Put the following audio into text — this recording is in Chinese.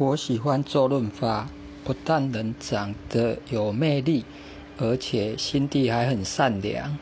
我喜欢周润发不但人长得有魅力而且心地还很善良。